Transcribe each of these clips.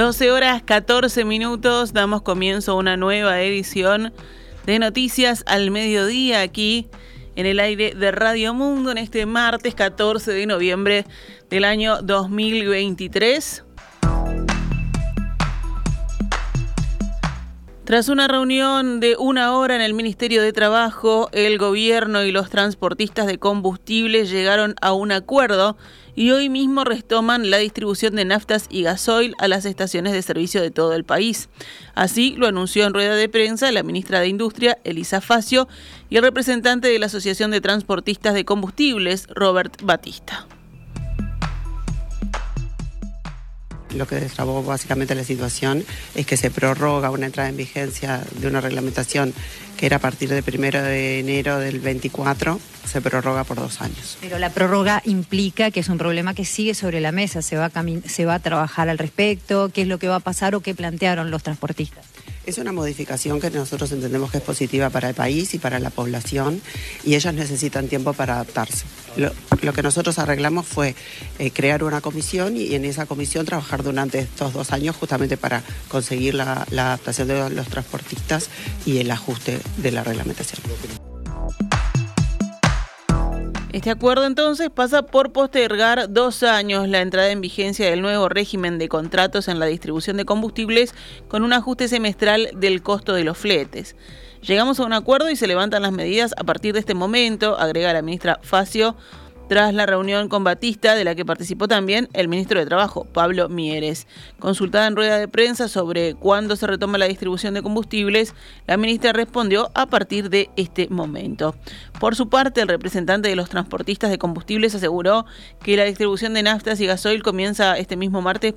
12 horas 14 minutos, damos comienzo a una nueva edición de Noticias al Mediodía aquí en el aire de Radio Mundo en este martes 14 de noviembre del año 2023. Tras una reunión de una hora en el Ministerio de Trabajo, el gobierno y los transportistas de combustibles llegaron a un acuerdo y hoy mismo retoman la distribución de naftas y gasoil a las estaciones de servicio de todo el país. Así lo anunció en rueda de prensa la ministra de Industria, Elisa Facio, y el representante de la Asociación de Transportistas de Combustibles, Robert Batista. Lo que destrabó básicamente la situación es que se prorroga una entrada en vigencia de una reglamentación que era a partir del primero de enero del 24, se prorroga por dos años. Pero la prórroga implica que es un problema que sigue sobre la mesa, se va a, se va a trabajar al respecto, qué es lo que va a pasar o qué plantearon los transportistas. Es una modificación que nosotros entendemos que es positiva para el país y para la población y ellos necesitan tiempo para adaptarse. Lo, que nosotros arreglamos fue eh, crear una comisión y en esa comisión trabajar durante estos dos años justamente para conseguir la adaptación de los transportistas y el ajuste de la reglamentación. Este acuerdo entonces pasa por postergar dos años la entrada en vigencia del nuevo régimen de contratos en la distribución de combustibles con un ajuste semestral del costo de los fletes. Llegamos a un acuerdo y se levantan las medidas a partir de este momento, agrega la ministra Facio, tras la reunión con Batista, de la que participó también el ministro de Trabajo, Pablo Mieres. Consultada en rueda de prensa sobre cuándo se retoma la distribución de combustibles, la ministra respondió a partir de este momento. Por su parte, el representante de los transportistas de combustibles aseguró que la distribución de naftas y gasoil comienza este mismo martes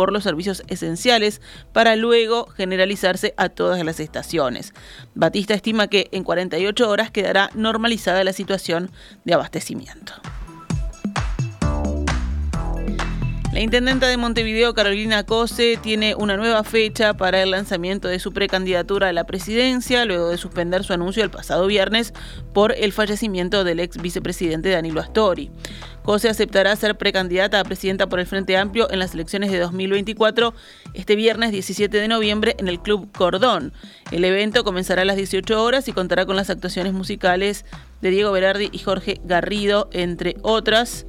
por los servicios esenciales para luego generalizarse a todas las estaciones. Batista estima que en 48 horas quedará normalizada la situación de abastecimiento. La intendenta de Montevideo, Carolina Cose, tiene una nueva fecha para el lanzamiento de su precandidatura a la presidencia, luego de suspender su anuncio el pasado viernes por el fallecimiento del ex vicepresidente Danilo Astori. Cose aceptará ser precandidata a presidenta por el Frente Amplio en las elecciones de 2024 este viernes 17 de noviembre en el Club Cordón. El evento comenzará a las 18 horas y contará con las actuaciones musicales de Diego Berardi y Jorge Garrido, entre otras.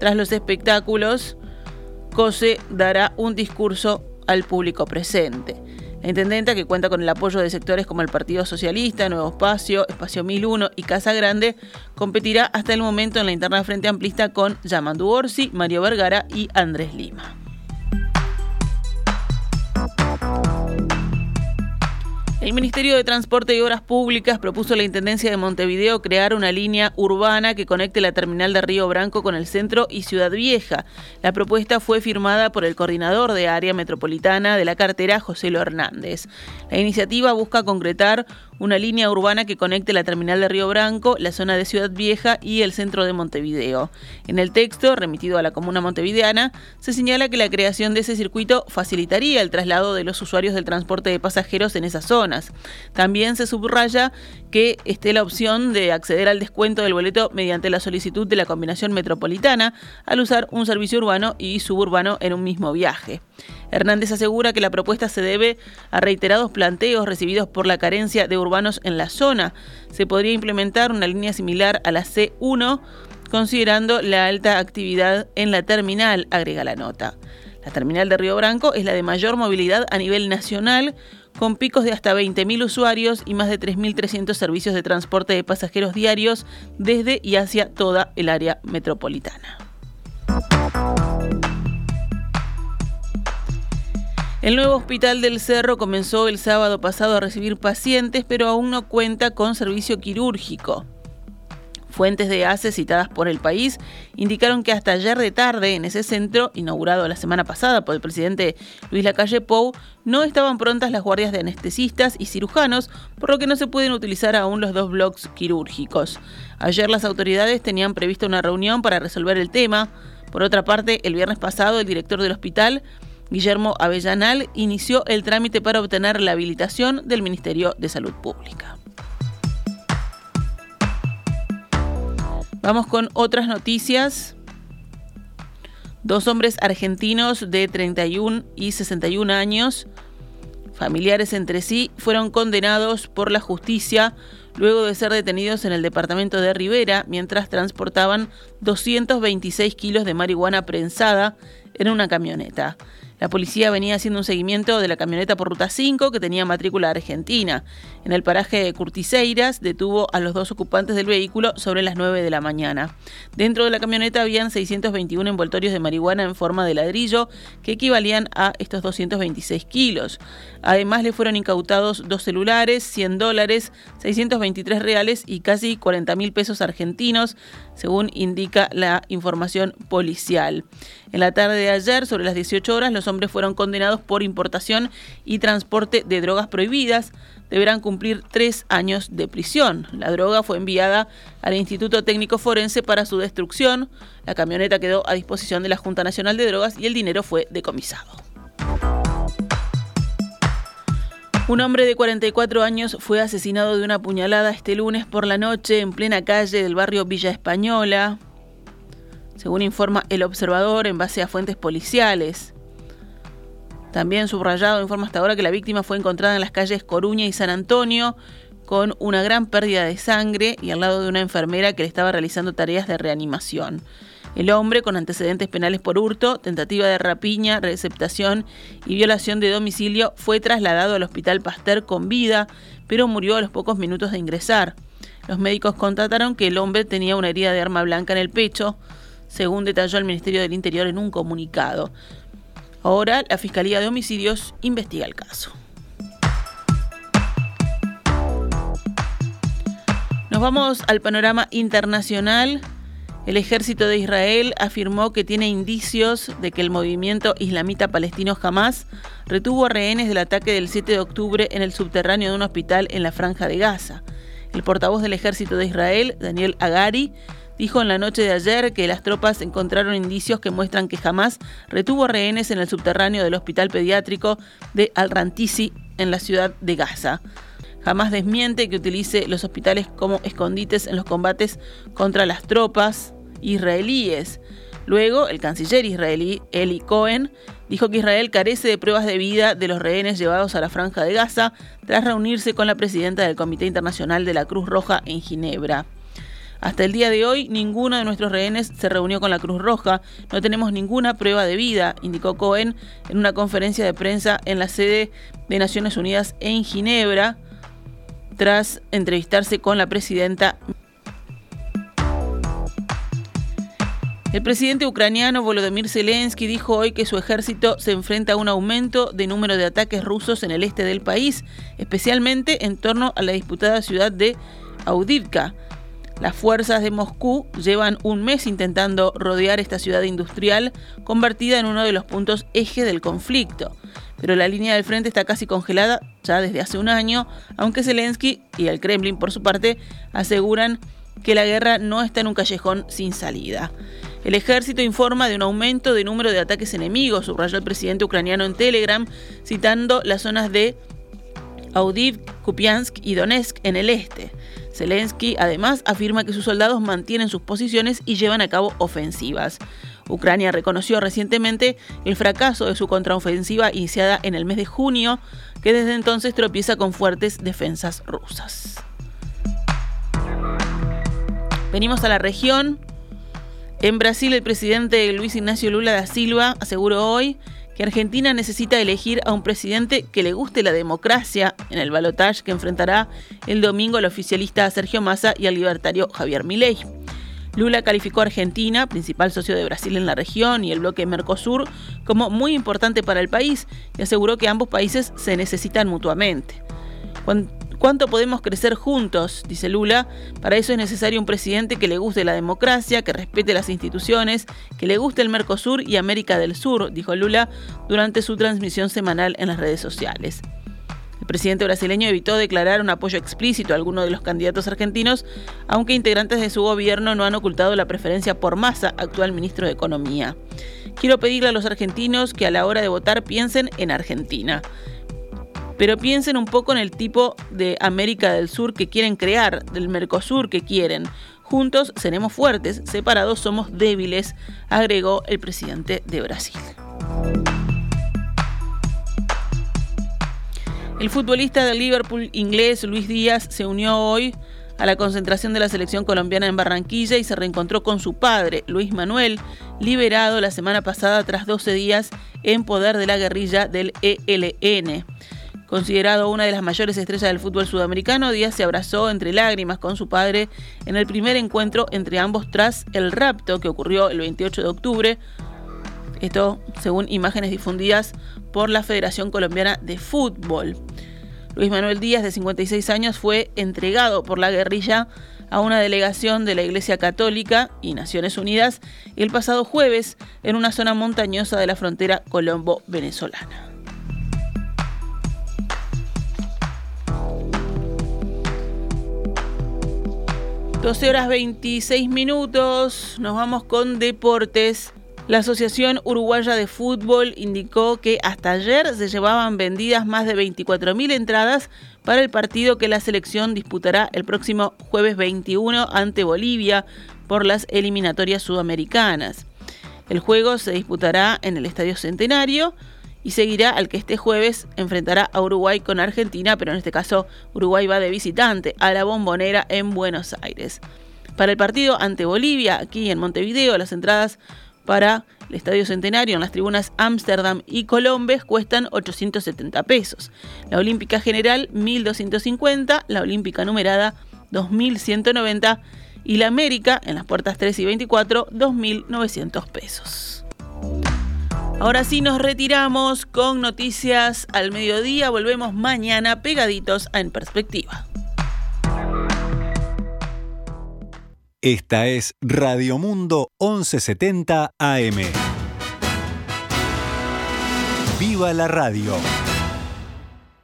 Tras los espectáculos, COSE dará un discurso al público presente. La intendenta, que cuenta con el apoyo de sectores como el Partido Socialista, Nuevo Espacio, Espacio 1001 y Casa Grande, competirá hasta el momento en la interna Frente Amplista con Yamandu Orsi, Mario Vergara y Andrés Lima. El Ministerio de Transporte y Obras Públicas propuso a la Intendencia de Montevideo crear una línea urbana que conecte la terminal de Río Branco con el centro y Ciudad Vieja. La propuesta fue firmada por el coordinador de área metropolitana de la cartera, José Lo Hernández. La iniciativa busca concretar una línea urbana que conecte la terminal de Río Branco, la zona de Ciudad Vieja y el centro de Montevideo. En el texto, remitido a la comuna montevideana, se señala que la creación de ese circuito facilitaría el traslado de los usuarios del transporte de pasajeros en esas zonas. También se subraya que esté la opción de acceder al descuento del boleto mediante la solicitud de la combinación metropolitana al usar un servicio urbano y suburbano en un mismo viaje. Hernández asegura que la propuesta se debe a reiterados planteos recibidos por la carencia de urbanos en la zona. Se podría implementar una línea similar a la C1 considerando la alta actividad en la terminal, agrega la nota. La terminal de Río Branco es la de mayor movilidad a nivel nacional, con picos de hasta 20.000 usuarios y más de 3.300 servicios de transporte de pasajeros diarios desde y hacia toda el área metropolitana. El nuevo hospital del Cerro comenzó el sábado pasado a recibir pacientes, pero aún no cuenta con servicio quirúrgico. Fuentes de ACE citadas por el país indicaron que hasta ayer de tarde en ese centro, inaugurado la semana pasada por el presidente Luis Lacalle Pou, no estaban prontas las guardias de anestesistas y cirujanos, por lo que no se pueden utilizar aún los dos bloques quirúrgicos. Ayer las autoridades tenían previsto una reunión para resolver el tema. Por otra parte, el viernes pasado el director del hospital Guillermo Avellanal inició el trámite para obtener la habilitación del Ministerio de Salud Pública. Vamos con otras noticias. Dos hombres argentinos de 31 y 61 años, familiares entre sí, fueron condenados por la justicia luego de ser detenidos en el departamento de Rivera mientras transportaban 226 kilos de marihuana prensada en una camioneta. La policía venía haciendo un seguimiento de la camioneta por ruta 5 que tenía matrícula argentina. En el paraje de Curtiseiras detuvo a los dos ocupantes del vehículo sobre las 9 de la mañana. Dentro de la camioneta habían 621 envoltorios de marihuana en forma de ladrillo que equivalían a estos 226 kilos. Además le fueron incautados dos celulares, 100 dólares, 623 reales y casi 40 mil pesos argentinos, según indica la información policial. En la tarde de ayer, sobre las 18 horas, los hombres fueron condenados por importación y transporte de drogas prohibidas. Deberán cumplir tres años de prisión. La droga fue enviada al Instituto Técnico Forense para su destrucción. La camioneta quedó a disposición de la Junta Nacional de Drogas y el dinero fue decomisado. Un hombre de 44 años fue asesinado de una puñalada este lunes por la noche en plena calle del barrio Villa Española, según informa el observador en base a fuentes policiales. También subrayado informa hasta ahora que la víctima fue encontrada en las calles Coruña y San Antonio con una gran pérdida de sangre y al lado de una enfermera que le estaba realizando tareas de reanimación. El hombre, con antecedentes penales por hurto, tentativa de rapiña, receptación y violación de domicilio, fue trasladado al Hospital Pasteur con vida, pero murió a los pocos minutos de ingresar. Los médicos constataron que el hombre tenía una herida de arma blanca en el pecho, según detalló el Ministerio del Interior en un comunicado. Ahora la Fiscalía de Homicidios investiga el caso. Nos vamos al panorama internacional. El ejército de Israel afirmó que tiene indicios de que el movimiento islamita palestino Hamas retuvo a rehenes del ataque del 7 de octubre en el subterráneo de un hospital en la franja de Gaza. El portavoz del ejército de Israel, Daniel Agari, dijo en la noche de ayer que las tropas encontraron indicios que muestran que Hamas retuvo rehenes en el subterráneo del hospital pediátrico de Al-Rantisi en la ciudad de Gaza. Jamás desmiente que utilice los hospitales como escondites en los combates contra las tropas israelíes. Luego, el canciller israelí Eli Cohen dijo que Israel carece de pruebas de vida de los rehenes llevados a la franja de Gaza tras reunirse con la presidenta del Comité Internacional de la Cruz Roja en Ginebra. Hasta el día de hoy, ninguno de nuestros rehenes se reunió con la Cruz Roja. No tenemos ninguna prueba de vida, indicó Cohen en una conferencia de prensa en la sede de Naciones Unidas en Ginebra, tras entrevistarse con la presidenta. El presidente ucraniano Volodymyr Zelensky dijo hoy que su ejército se enfrenta a un aumento de número de ataques rusos en el este del país, especialmente en torno a la disputada ciudad de Audivka. Las fuerzas de Moscú llevan un mes intentando rodear esta ciudad industrial, convertida en uno de los puntos eje del conflicto pero la línea del frente está casi congelada ya desde hace un año, aunque Zelensky y el Kremlin, por su parte, aseguran que la guerra no está en un callejón sin salida. El ejército informa de un aumento de número de ataques enemigos, subrayó el presidente ucraniano en Telegram, citando las zonas de Audiv, Kupiansk y Donetsk en el este. Zelensky además afirma que sus soldados mantienen sus posiciones y llevan a cabo ofensivas. Ucrania reconoció recientemente el fracaso de su contraofensiva iniciada en el mes de junio, que desde entonces tropieza con fuertes defensas rusas. Venimos a la región. En Brasil, el presidente Luis Ignacio Lula da Silva aseguró hoy que Argentina necesita elegir a un presidente que le guste la democracia en el balotaje que enfrentará el domingo al oficialista Sergio Massa y al libertario Javier Milei. Lula calificó a Argentina, principal socio de Brasil en la región, y el bloque Mercosur como muy importante para el país y aseguró que ambos países se necesitan mutuamente. ¿Cuánto podemos crecer juntos? dice Lula. Para eso es necesario un presidente que le guste la democracia, que respete las instituciones, que le guste el Mercosur y América del Sur, dijo Lula durante su transmisión semanal en las redes sociales. El presidente brasileño evitó declarar un apoyo explícito a alguno de los candidatos argentinos, aunque integrantes de su gobierno no han ocultado la preferencia por Massa, actual ministro de Economía. Quiero pedirle a los argentinos que a la hora de votar piensen en Argentina. Pero piensen un poco en el tipo de América del Sur que quieren crear, del Mercosur que quieren. Juntos seremos fuertes, separados somos débiles, agregó el presidente de Brasil. El futbolista del Liverpool inglés Luis Díaz se unió hoy a la concentración de la selección colombiana en Barranquilla y se reencontró con su padre, Luis Manuel, liberado la semana pasada tras 12 días en poder de la guerrilla del ELN. Considerado una de las mayores estrellas del fútbol sudamericano, Díaz se abrazó entre lágrimas con su padre en el primer encuentro entre ambos tras el rapto que ocurrió el 28 de octubre. Esto según imágenes difundidas por la Federación Colombiana de Fútbol. Luis Manuel Díaz, de 56 años, fue entregado por la guerrilla a una delegación de la Iglesia Católica y Naciones Unidas el pasado jueves en una zona montañosa de la frontera colombo-venezolana. 12 horas 26 minutos, nos vamos con deportes. La Asociación Uruguaya de Fútbol indicó que hasta ayer se llevaban vendidas más de 24.000 entradas para el partido que la selección disputará el próximo jueves 21 ante Bolivia por las eliminatorias sudamericanas. El juego se disputará en el Estadio Centenario y seguirá al que este jueves enfrentará a Uruguay con Argentina, pero en este caso Uruguay va de visitante a la bombonera en Buenos Aires. Para el partido ante Bolivia, aquí en Montevideo, las entradas para el Estadio Centenario en las tribunas Ámsterdam y Colombes cuestan 870 pesos. La Olímpica General 1250, la Olímpica Numerada 2190 y la América en las puertas 3 y 24 2900 pesos. Ahora sí nos retiramos con noticias al mediodía. Volvemos mañana pegaditos a En Perspectiva. Esta es Radio Mundo 1170 AM. ¡Viva la radio!